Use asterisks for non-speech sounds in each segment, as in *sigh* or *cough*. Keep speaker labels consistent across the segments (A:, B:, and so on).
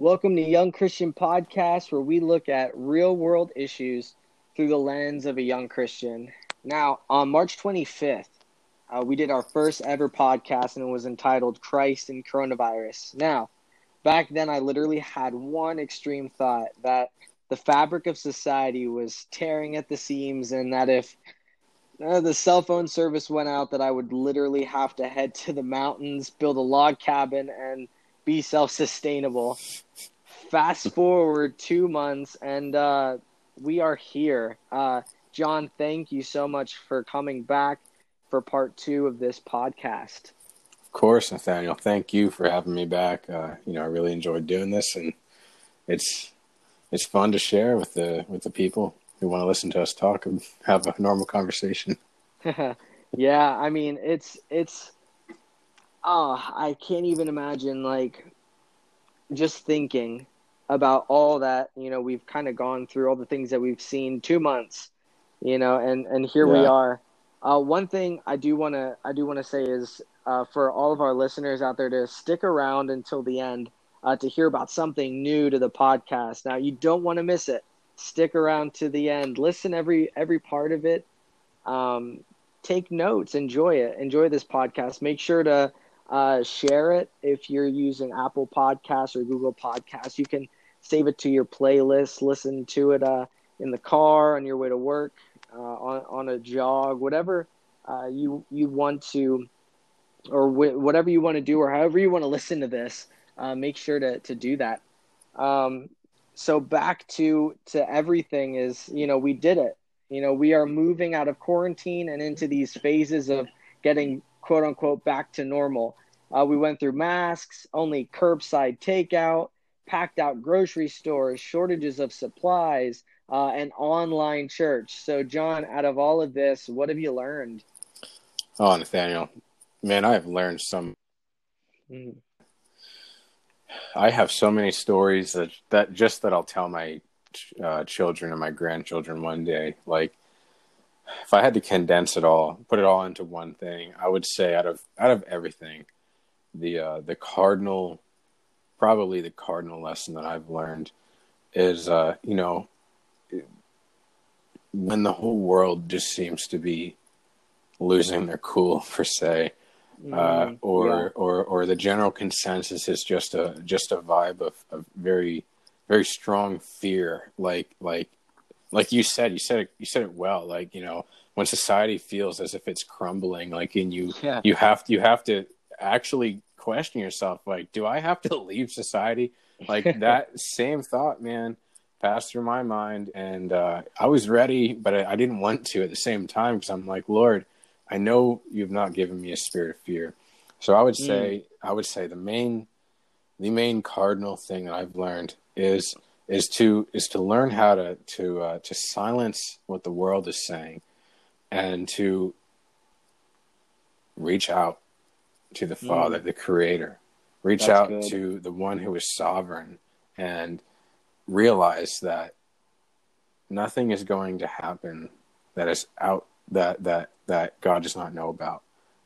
A: Welcome to Young Christian Podcast, where we look at real world issues through the lens of a young Christian. Now, on March 25th, uh, we did our first ever podcast, and it was entitled Christ and Coronavirus. Now, back then, I literally had one extreme thought that the fabric of society was tearing at the seams, and that if uh, the cell phone service went out, that I would literally have to head to the mountains, build a log cabin, and be self sustainable. Fast forward two months, and uh, we are here. Uh, John, thank you so much for coming back for part two of this podcast.
B: Of course, Nathaniel. Thank you for having me back. Uh, you know, I really enjoyed doing this, and it's it's fun to share with the with the people who want to listen to us talk and have a normal conversation. *laughs*
A: yeah, I mean, it's it's oh, I can't even imagine like just thinking about all that, you know, we've kind of gone through all the things that we've seen 2 months, you know, and and here yeah. we are. Uh, one thing I do want to I do want to say is uh, for all of our listeners out there to stick around until the end uh, to hear about something new to the podcast. Now you don't want to miss it. Stick around to the end. Listen every every part of it. Um, take notes. Enjoy it. Enjoy this podcast. Make sure to uh, share it if you're using Apple Podcasts or Google Podcasts. You can save it to your playlist, listen to it uh, in the car on your way to work, uh, on on a jog, whatever uh, you you want to, or wh- whatever you want to do, or however you want to listen to this. Uh, make sure to to do that. Um, so back to to everything is you know we did it. You know we are moving out of quarantine and into these phases of getting quote unquote back to normal. Uh, we went through masks, only curbside takeout, packed out grocery stores, shortages of supplies, uh, and online church. So, John, out of all of this, what have you learned?
B: Oh, Nathaniel, man, I have learned some. Mm. I have so many stories that that just that I'll tell my uh, children and my grandchildren one day. Like if I had to condense it all, put it all into one thing, I would say out of out of everything, the uh, the cardinal, probably the cardinal lesson that I've learned is, uh, you know, when the whole world just seems to be losing their cool per se, uh, mm, or yeah. or or the general consensus is just a just a vibe of, of very very strong fear, like like like you said, you said it, you said it well. Like you know, when society feels as if it's crumbling, like and you yeah. you have you have to actually question yourself. Like, do I have to *laughs* leave society? Like *laughs* that same thought, man, passed through my mind, and uh, I was ready, but I, I didn't want to at the same time because I'm like, Lord, I know you've not given me a spirit of fear. So I would mm. say, mm. I would say the main, the main cardinal thing that I've learned is is to is to learn how to to uh, to silence what the world is saying, and to reach out to the Father, mm. the Creator, reach That's out good. to the one who is sovereign, and realize that nothing is going to happen that is out that that that God does not know about.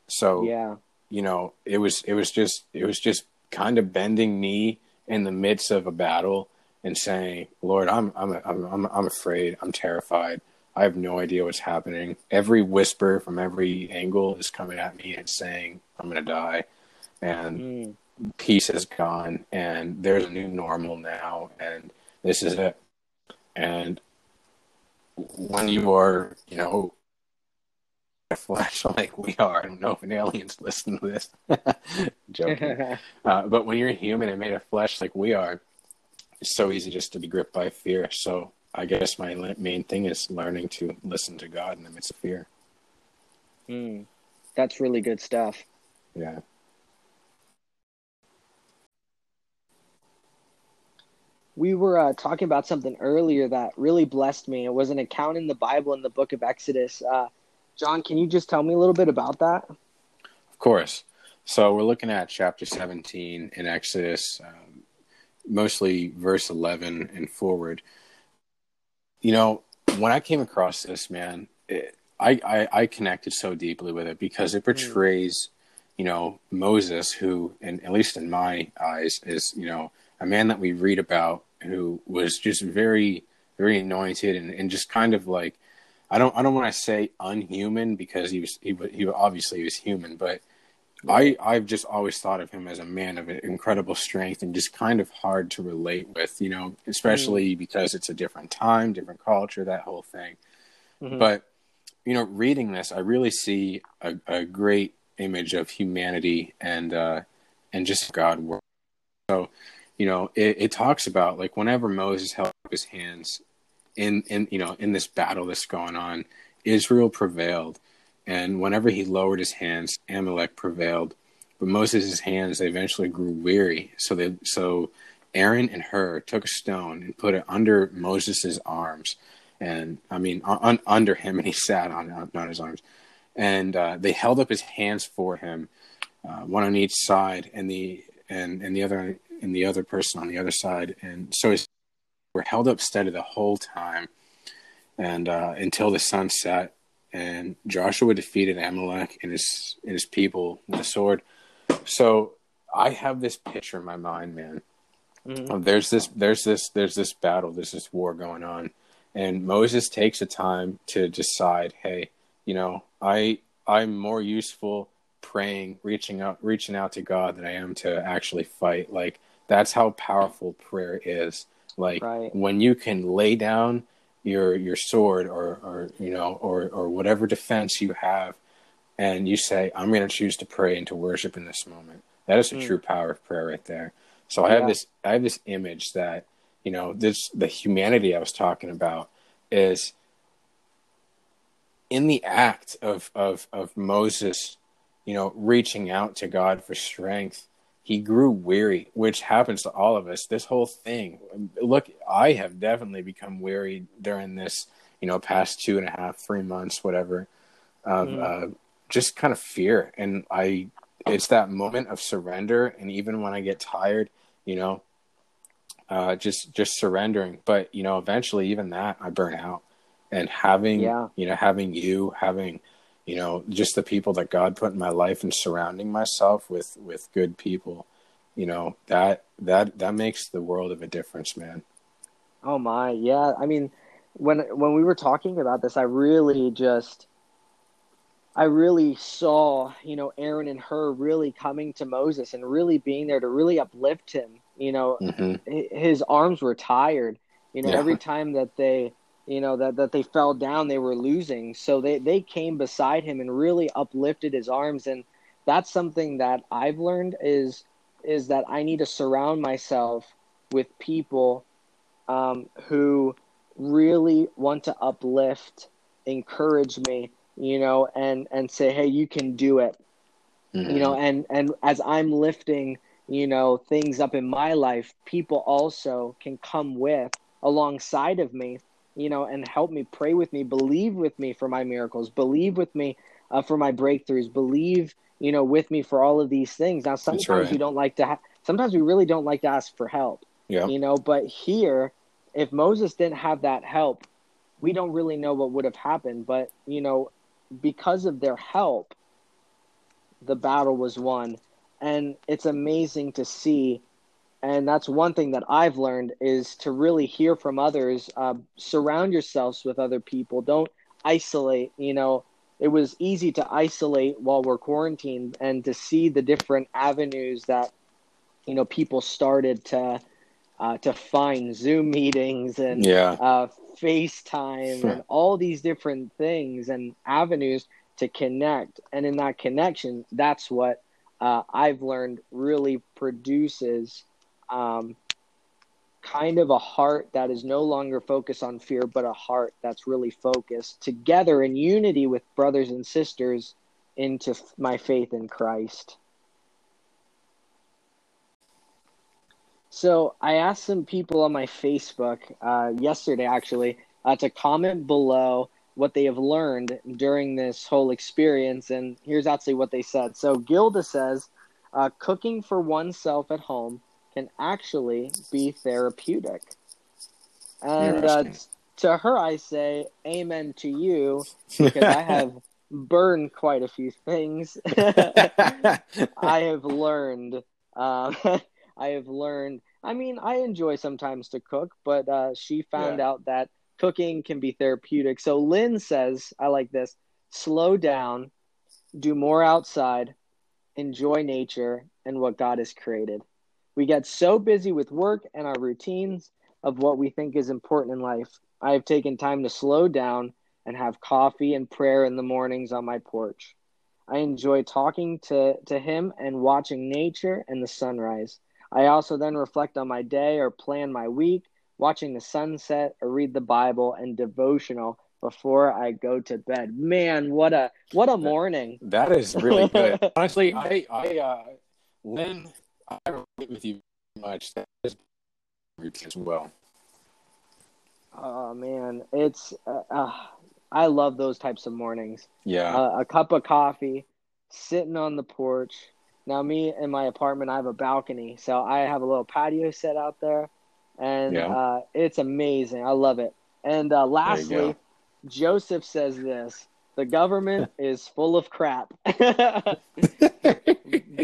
B: So yeah, you know, it was it was just it was just kind of bending knee in the midst of a battle and saying, "Lord, I'm I'm I'm I'm afraid. I'm terrified. I have no idea what's happening. Every whisper from every angle is coming at me and saying I'm going to die." And mm. peace is gone and there's a new normal now and this is it. And when you are, you know, flesh *laughs* like we are. I don't know if an alien's listening to this. *laughs* Joking. *laughs* uh, but when you're human and made of flesh like we are, it's so easy just to be gripped by fear. So I guess my main thing is learning to listen to God in the midst of fear.
A: Mm, that's really good stuff.
B: Yeah.
A: We were uh, talking about something earlier that really blessed me. It was an account in the Bible in the book of Exodus. Uh, John, can you just tell me a little bit about that?
B: Of course. So we're looking at chapter 17 in Exodus. Um, mostly verse 11 and forward. You know, when I came across this, man, it, I, I, I connected so deeply with it because it hmm. portrays, you know, Moses, who, and at least in my eyes, is you know a man that we read about who was just very, very anointed and, and just kind of like, I don't, I don't want to say unhuman because he was, he, he obviously was human, but I, I've just always thought of him as a man of incredible strength and just kind of hard to relate with, you know, especially mm. because it's a different time, different culture, that whole thing. Mm-hmm. But, you know, reading this, I really see a, a great image of humanity and, uh, and just God work. So, you know, it, it talks about like whenever Moses held up his hands in, in, you know, in this battle that's going on, Israel prevailed and whenever he lowered his hands, Amalek prevailed. But Moses' hands they eventually grew weary. So they so Aaron and Hur took a stone and put it under Moses' arms, and I mean un, under him, *laughs* and he sat on not his arms. And uh, they held up his hands for him, uh, one on each side, and the and and the other and the other person on the other side. And so his were held up steady the whole time, and uh, until the sun set and Joshua defeated Amalek and his and his people with a sword. So I have this picture in my mind, man. Mm-hmm. There's this, there's this, there's this battle, there's this war going on, and Moses takes a time to decide, hey, you know, I I'm more useful praying, reaching out, reaching out to God than I am to actually fight. Like that's how powerful prayer is. Like right. when you can lay down your your sword or or you know or or whatever defense you have and you say i'm going to choose to pray and to worship in this moment. That is the mm. true power of prayer right there. So i have this i have this image that you know this the humanity i was talking about is in the act of of of moses you know reaching out to god for strength he grew weary, which happens to all of us. This whole thing, look, I have definitely become weary during this, you know, past two and a half, three months, whatever, of mm. uh, just kind of fear. And I, it's that moment of surrender. And even when I get tired, you know, uh, just just surrendering. But you know, eventually, even that, I burn out. And having, yeah. you know, having you, having you know just the people that god put in my life and surrounding myself with with good people you know that that that makes the world of a difference man
A: oh my yeah i mean when when we were talking about this i really just i really saw you know aaron and Hur really coming to moses and really being there to really uplift him you know mm-hmm. his arms were tired you know yeah. every time that they you know that that they fell down they were losing. So they they came beside him and really uplifted his arms. And that's something that I've learned is is that I need to surround myself with people um, who really want to uplift encourage me you know and and say hey you can do it. Mm-hmm. you know and and as I'm lifting you know things up in my life people also can come with alongside of me you know, and help me, pray with me, believe with me for my miracles, believe with me uh, for my breakthroughs, believe, you know, with me for all of these things. Now, sometimes right. we don't like to, ha- sometimes we really don't like to ask for help, yeah. you know, but here, if Moses didn't have that help, we don't really know what would have happened. But, you know, because of their help, the battle was won. And it's amazing to see and that's one thing that I've learned is to really hear from others. Uh, surround yourselves with other people. Don't isolate. You know, it was easy to isolate while we're quarantined, and to see the different avenues that you know people started to uh, to find Zoom meetings and yeah. uh, FaceTime and *laughs* all these different things and avenues to connect. And in that connection, that's what uh, I've learned really produces um, kind of a heart that is no longer focused on fear, but a heart that's really focused together in unity with brothers and sisters into my faith in Christ. So I asked some people on my Facebook uh, yesterday, actually, uh, to comment below what they have learned during this whole experience. And here's actually what they said. So Gilda says, uh, cooking for oneself at home can actually be therapeutic. And uh, to her, I say, Amen to you, because I have *laughs* burned quite a few things. *laughs* I have learned, um, *laughs* I have learned I mean, I enjoy sometimes to cook, but uh, she found yeah. out that cooking can be therapeutic. So Lynn says, I like this slow down, do more outside, enjoy nature and what God has created. We get so busy with work and our routines of what we think is important in life. I have taken time to slow down and have coffee and prayer in the mornings on my porch. I enjoy talking to, to him and watching nature and the sunrise. I also then reflect on my day or plan my week, watching the sunset or read the Bible and devotional before I go to bed. Man, what a what a morning.
B: That is really *laughs* good. Honestly, I I uh Lynn, I relate with you much. That is as well.
A: Oh man, it's uh, uh, I love those types of mornings.
B: Yeah,
A: uh, a cup of coffee, sitting on the porch. Now, me in my apartment, I have a balcony, so I have a little patio set out there, and yeah. uh, it's amazing. I love it. And uh, lastly, Joseph says this: the government *laughs* is full of crap. *laughs* *laughs*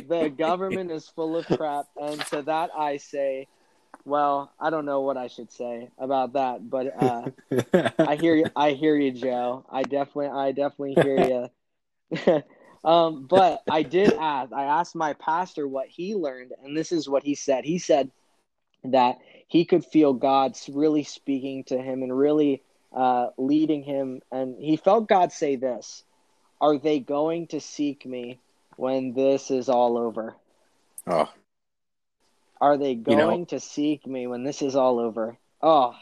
A: the government is full of crap, and to that I say, well, I don't know what I should say about that, but uh, I hear you. I hear you, Joe. I definitely, I definitely hear you. *laughs* um, but I did ask. I asked my pastor what he learned, and this is what he said. He said that he could feel God's really speaking to him and really uh, leading him, and he felt God say this: "Are they going to seek me when this is all over?"
B: Oh,
A: are they going you know, to seek me when this is all over? Oh.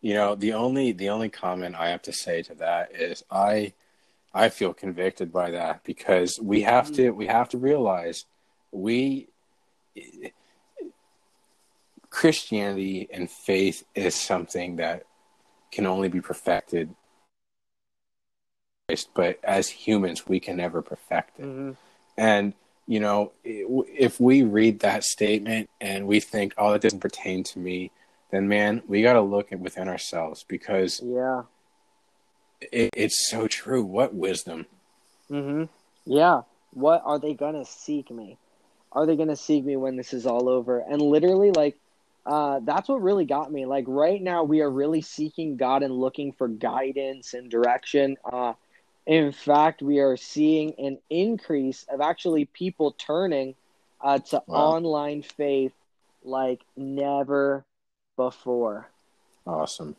B: You know, the only the only comment I have to say to that is I I feel convicted by that because we have to we have to realize we Christianity and faith is something that can only be perfected but as humans we can never perfect it. Mm-hmm. And you know, if we read that statement and we think, "Oh, that doesn't pertain to me," then man, we got to look at within ourselves because
A: yeah,
B: it, it's so true. What wisdom?
A: Mm-hmm. Yeah. What are they gonna seek me? Are they gonna seek me when this is all over? And literally, like, uh, that's what really got me. Like right now, we are really seeking God and looking for guidance and direction. Uh, in fact, we are seeing an increase of actually people turning uh, to wow. online faith like never before.
B: Awesome.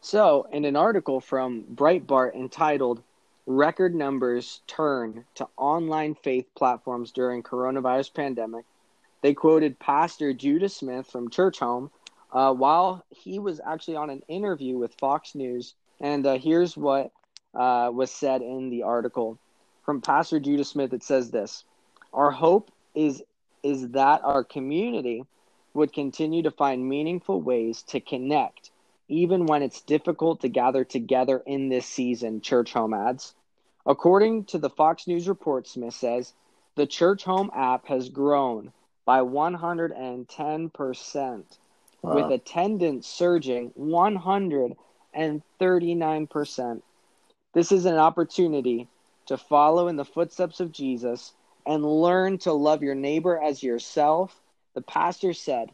A: So, in an article from Breitbart entitled Record Numbers Turn to Online Faith Platforms During Coronavirus Pandemic, they quoted Pastor Judah Smith from Churchome uh, while he was actually on an interview with Fox News. And uh, here's what uh, was said in the article from Pastor Judah Smith. It says this: Our hope is is that our community would continue to find meaningful ways to connect, even when it's difficult to gather together in this season. Churchome adds. According to the Fox News report, Smith says the Churchome app has grown by 110%, wow. with attendance surging 139%. This is an opportunity to follow in the footsteps of Jesus and learn to love your neighbor as yourself. The pastor said,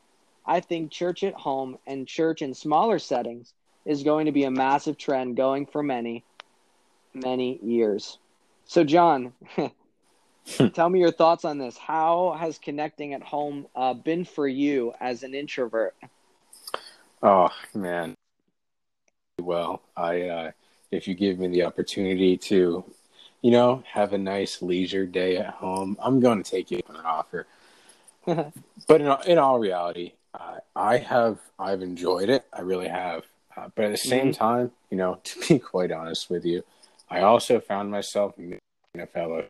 A: I think church at home and church in smaller settings is going to be a massive trend going for many, many years. So, John, *laughs* tell me your thoughts on this. How has connecting at home uh, been for you as an introvert?
B: Oh, man. Well, I. Uh if you give me the opportunity to, you know, have a nice leisure day at home, I'm going to take you on an offer. *laughs* but in, in all reality, uh, I have I've enjoyed it. I really have. Uh, but at the same mm-hmm. time, you know, *laughs* to be quite honest with you, I also found myself in a fellow.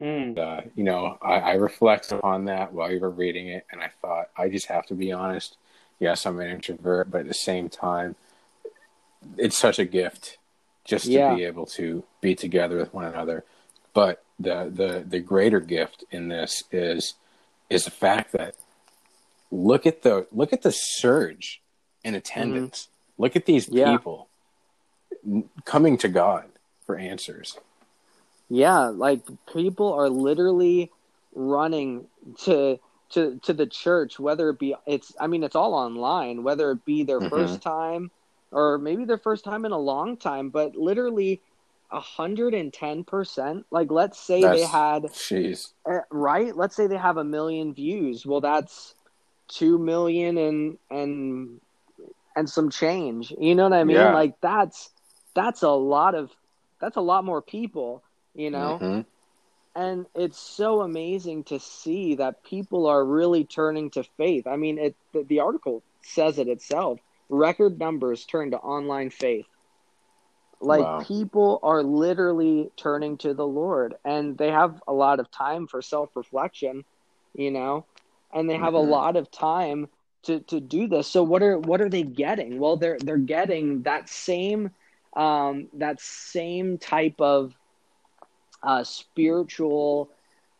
B: Mm. Uh, you know, I, I reflected upon that while you were reading it, and I thought I just have to be honest. Yes, I'm an introvert, but at the same time, it's such a gift just to yeah. be able to be together with one another. But the the the greater gift in this is is the fact that look at the look at the surge in attendance. Mm-hmm. Look at these yeah. people coming to God for answers.
A: Yeah, like people are literally running to to to the church, whether it be it's I mean it's all online, whether it be their mm-hmm. first time or maybe their first time in a long time, but literally hundred and ten percent. Like let's say that's, they had
B: jeez.
A: Uh, right? Let's say they have a million views. Well that's two million and and and some change. You know what I mean? Yeah. Like that's that's a lot of that's a lot more people, you know? Mm-hmm. And it's so amazing to see that people are really turning to faith. I mean, it the, the article says it itself. Record numbers turn to online faith. Like wow. people are literally turning to the Lord and they have a lot of time for self-reflection, you know? And they have mm-hmm. a lot of time to to do this. So what are what are they getting? Well, they're they're getting that same um, that same type of uh, spiritual,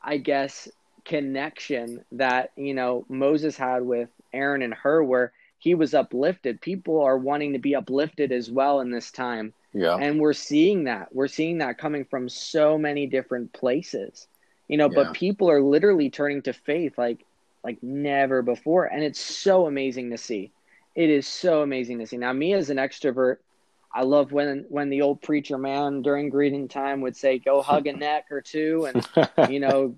A: I guess, connection that you know Moses had with Aaron and Hur, where he was uplifted. People are wanting to be uplifted as well in this time.
B: Yeah.
A: And we're seeing that. We're seeing that coming from so many different places. You know, yeah. but people are literally turning to faith like like never before and it's so amazing to see. It is so amazing to see. Now me as an extrovert, I love when when the old preacher man during greeting time would say, "Go hug a neck or two, and *laughs* you know,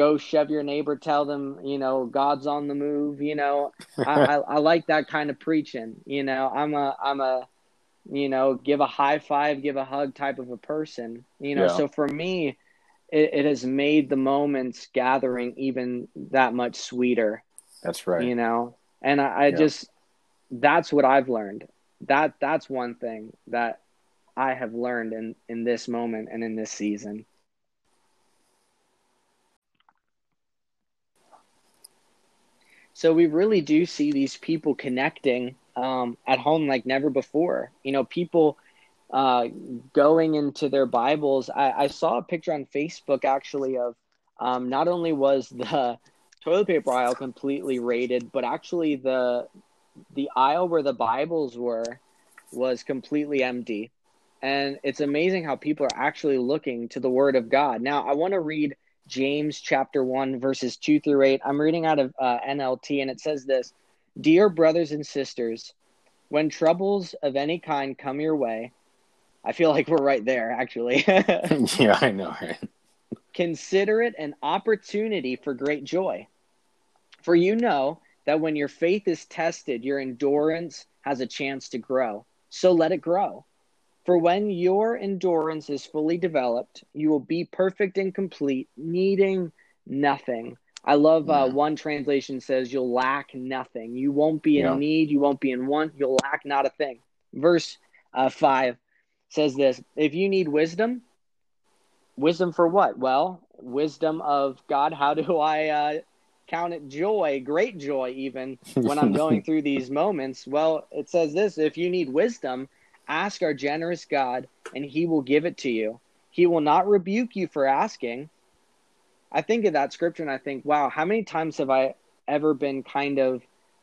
A: go shove your neighbor, tell them, you know, God's on the move." You know, I, I, *laughs* I like that kind of preaching. You know, I'm a I'm a you know, give a high five, give a hug type of a person. You know, yeah. so for me, it, it has made the moments gathering even that much sweeter.
B: That's right.
A: You know, and I, I yeah. just that's what I've learned that that's one thing that I have learned in in this moment and in this season. So we really do see these people connecting um, at home like never before. You know, people uh, going into their Bibles. I, I, saw a picture on Facebook actually of um, not only was the *laughs* toilet paper aisle completely raided, but actually the the aisle where the Bibles were was completely empty. And it's amazing how people are actually looking to the Word of God. Now, I want to read James chapter 1, verses 2 through 8. I'm reading out of uh, NLT, and it says this Dear brothers and sisters, when troubles of any kind come your way, I feel like we're right there, actually. *laughs* *laughs*
B: yeah, I know. Right?
A: Consider it an opportunity for great joy. For you know that when your faith is tested, your endurance has a chance to grow. So let it grow. For when your endurance is fully developed, you will be perfect and complete, needing nothing. I love uh, one translation says you'll lack nothing. You won't be in yeah. need. You won't be in want. You'll lack not a thing. Verse uh, 5 says this If you need wisdom, wisdom for what? Well, wisdom of God. How do I uh, count it joy, great joy, even when I'm *laughs* going through these moments. Well, it says this if you need wisdom, ask our generous God, and he will give it to you. He will not rebuke you for asking. I think of that scripture and I think, wow, how many times have I ever been kind of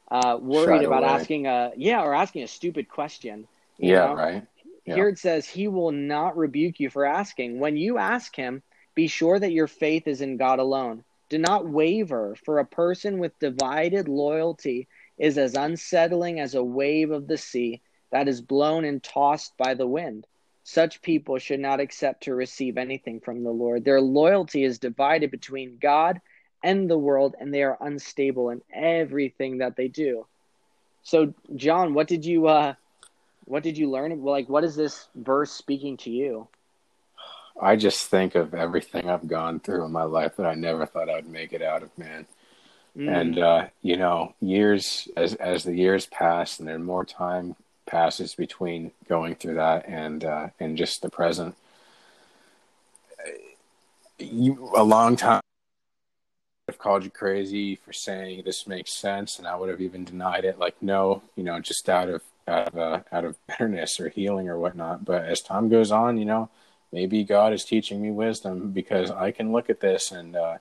A: uh, worried about away. asking a yeah or asking a stupid question?
B: yeah, know? right.
A: Yeah. Here it says, He will not rebuke you for asking. When you ask Him, be sure that your faith is in God alone. Do not waver, for a person with divided loyalty is as unsettling as a wave of the sea that is blown and tossed by the wind. Such people should not accept to receive anything from the Lord. Their loyalty is divided between God and the world, and they are unstable in everything that they do. So, John, what did you uh, what did you learn? Like, what is this verse speaking to you?
B: I just think of everything I've gone through in my life that I never thought I'd make it out of, man. Mm. And uh, you know, years as as the years pass, and then more time passes between going through that and uh, and just the present. You a long time have called you crazy for saying this makes sense, and I would have even denied it. Like, no, you know, just out of out of uh, out of bitterness or healing or whatnot. But as time goes on, you know maybe God is teaching me wisdom because I can look at this and, uh,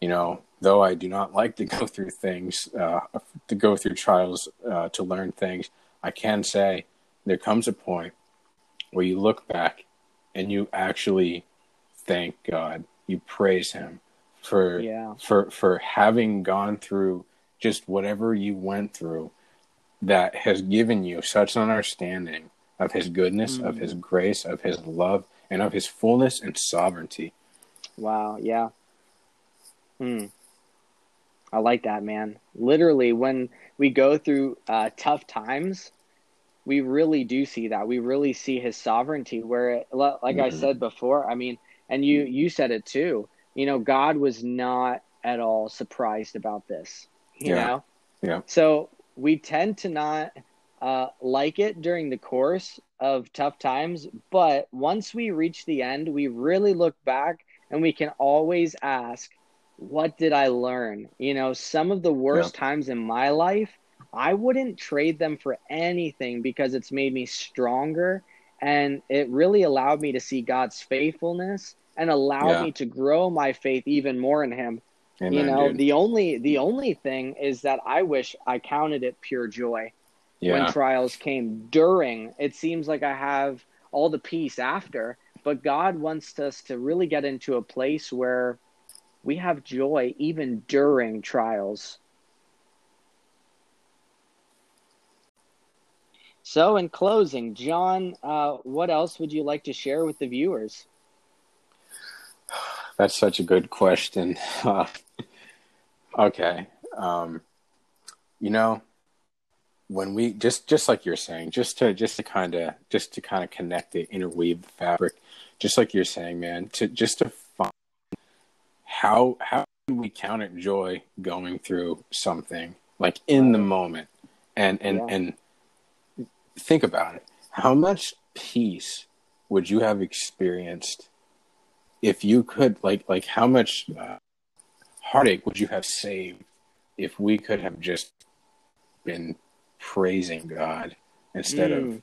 B: you know, though I do not like to go through things, uh, to go through trials uh, to learn things, I can say there comes a point where you look back and you actually thank God, you praise Him for yeah. for for having gone through just whatever you went through that has given you such an understanding of his goodness, mm. of his mm. grace, of his love, and of his fullness and sovereignty.
A: Wow, yeah. Hmm. I like that, man. Literally, when we go through uh, tough times, we really do see that. We really see his sovereignty. Where, it, like mm-hmm. I said before, I mean, and you you said it too. You know, God was not at all surprised about this. You yeah. know,
B: yeah.
A: So we tend to not uh, like it during the course of tough times, but once we reach the end, we really look back and we can always ask, "What did I learn?" You know, some of the worst yeah. times in my life I wouldn't trade them for anything because it's made me stronger and it really allowed me to see God's faithfulness and allowed yeah. me to grow my faith even more in him. Amen, you know, dude. the only the only thing is that I wish I counted it pure joy yeah. when trials came during. It seems like I have all the peace after, but God wants us to really get into a place where we have joy even during trials. So, in closing, John, uh, what else would you like to share with the viewers? *sighs*
B: That's such a good question. *laughs* Okay, um, you know, when we just just like you're saying, just to just to kind of just to kind of connect it, interweave the fabric, just like you're saying, man, to just to how how we count it joy going through something like in the moment, and and yeah. and think about it. How much peace would you have experienced if you could, like, like how much uh, heartache would you have saved if we could have just been praising God instead mm. of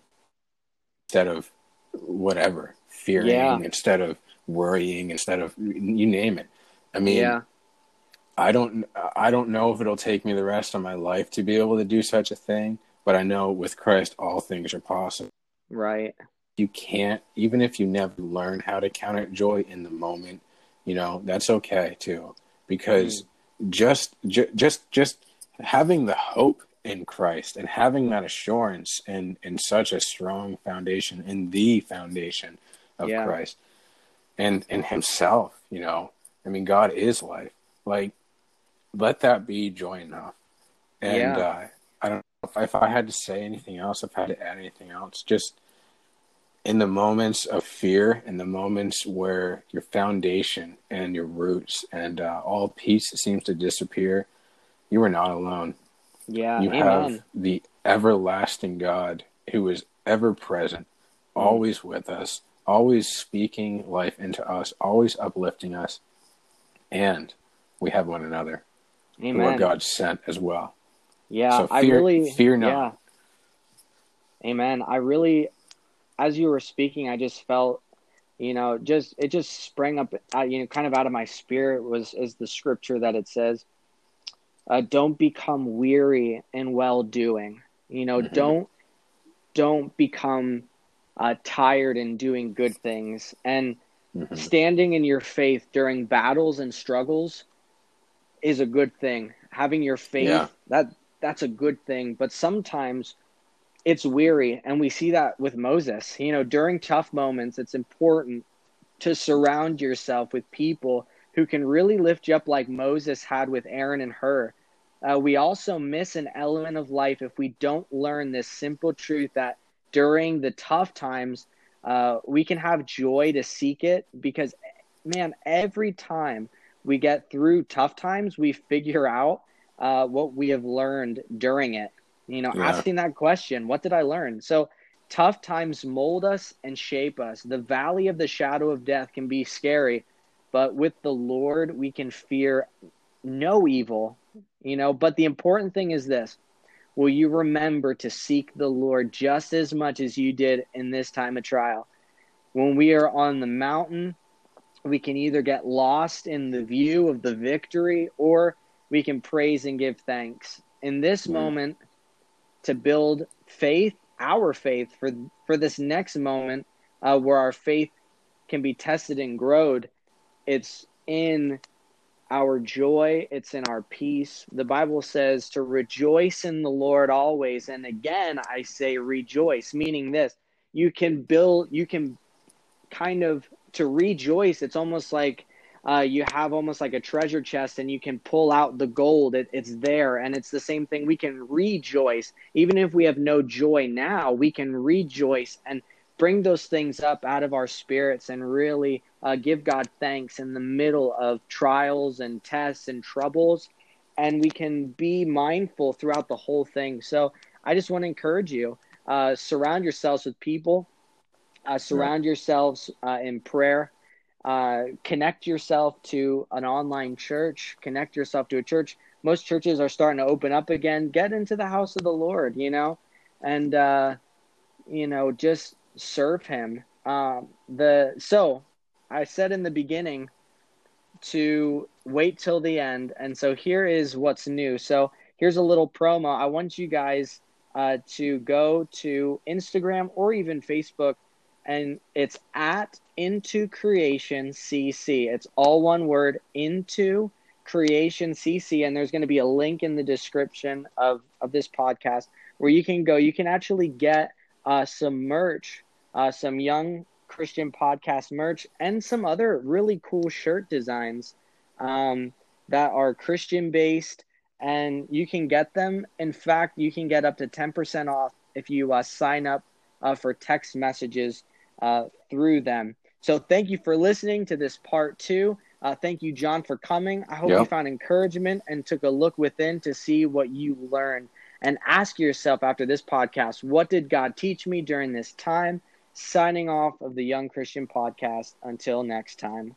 B: instead of whatever fearing, yeah. instead of worrying, instead of you name it. I mean, yeah. I don't I don't know if it'll take me the rest of my life to be able to do such a thing, but I know with Christ, all things are possible.
A: Right.
B: You can't, even if you never learn how to count it joy in the moment, you know, that's okay too. Because mm. just, ju- just, just having the hope in Christ and having that assurance and in such a strong foundation in the foundation of yeah. Christ and in Himself, you know, I mean, God is life. Like, let that be joy enough. And yeah. uh, I don't know if, if I had to say anything else, if I had to add anything else, just in the moments of fear, in the moments where your foundation and your roots and uh, all peace seems to disappear, you are not alone.
A: Yeah,
B: you amen. have the everlasting God who is ever present, mm. always with us, always speaking life into us, always uplifting us, and we have one another, Amen. who are God sent as well.
A: Yeah, so fear, I really fear not. Yeah. Amen. I really, as you were speaking, I just felt, you know, just it just sprang up, uh, you know, kind of out of my spirit was is the scripture that it says, uh, "Don't become weary in well doing." You know, mm-hmm. don't don't become uh, tired in doing good things and mm-hmm. standing in your faith during battles and struggles is a good thing having your faith yeah. that that's a good thing. But sometimes it's weary, and we see that with Moses. You know, during tough moments, it's important to surround yourself with people who can really lift you up, like Moses had with Aaron and Hur. Uh, we also miss an element of life if we don't learn this simple truth that during the tough times, uh, we can have joy to seek it because, man, every time we get through tough times, we figure out uh, what we have learned during it. You know, yeah. asking that question, what did I learn? So tough times mold us and shape us. The valley of the shadow of death can be scary, but with the Lord, we can fear no evil, you know. But the important thing is this will you remember to seek the Lord just as much as you did in this time of trial? When we are on the mountain, we can either get lost in the view of the victory or we can praise and give thanks. In this moment, to build faith, our faith for for this next moment, uh, where our faith can be tested and growed, it's in our joy, it's in our peace. The Bible says to rejoice in the Lord always. And again, I say rejoice, meaning this you can build, you can kind of to rejoice. It's almost like uh, you have almost like a treasure chest and you can pull out the gold. It, it's there. And it's the same thing. We can rejoice. Even if we have no joy now, we can rejoice and bring those things up out of our spirits and really uh, give God thanks in the middle of trials and tests and troubles. And we can be mindful throughout the whole thing. So I just want to encourage you uh, surround yourselves with people, uh, surround yeah. yourselves uh, in prayer. Uh, connect yourself to an online church, connect yourself to a church. Most churches are starting to open up again. Get into the house of the Lord, you know, and, uh, you know, just serve him. Um, the so I said in the beginning to wait till the end, and so here is what's new. So here's a little promo. I want you guys uh, to go to Instagram or even Facebook, and it's at Into Creation CC. It's all one word, Into Creation CC, and there's going to be a link in the description of of this podcast where you can go. You can actually get uh, some merch uh, some young Christian podcast merch, and some other really cool shirt designs um, that are Christian based. And you can get them. In fact, you can get up to 10% off if you uh, sign up uh, for text messages uh, through them. So, thank you for listening to this part two. Uh, thank you, John, for coming. I hope yep. you found encouragement and took a look within to see what you learned. And ask yourself after this podcast, what did God teach me during this time? Signing off of the Young Christian Podcast. Until next time.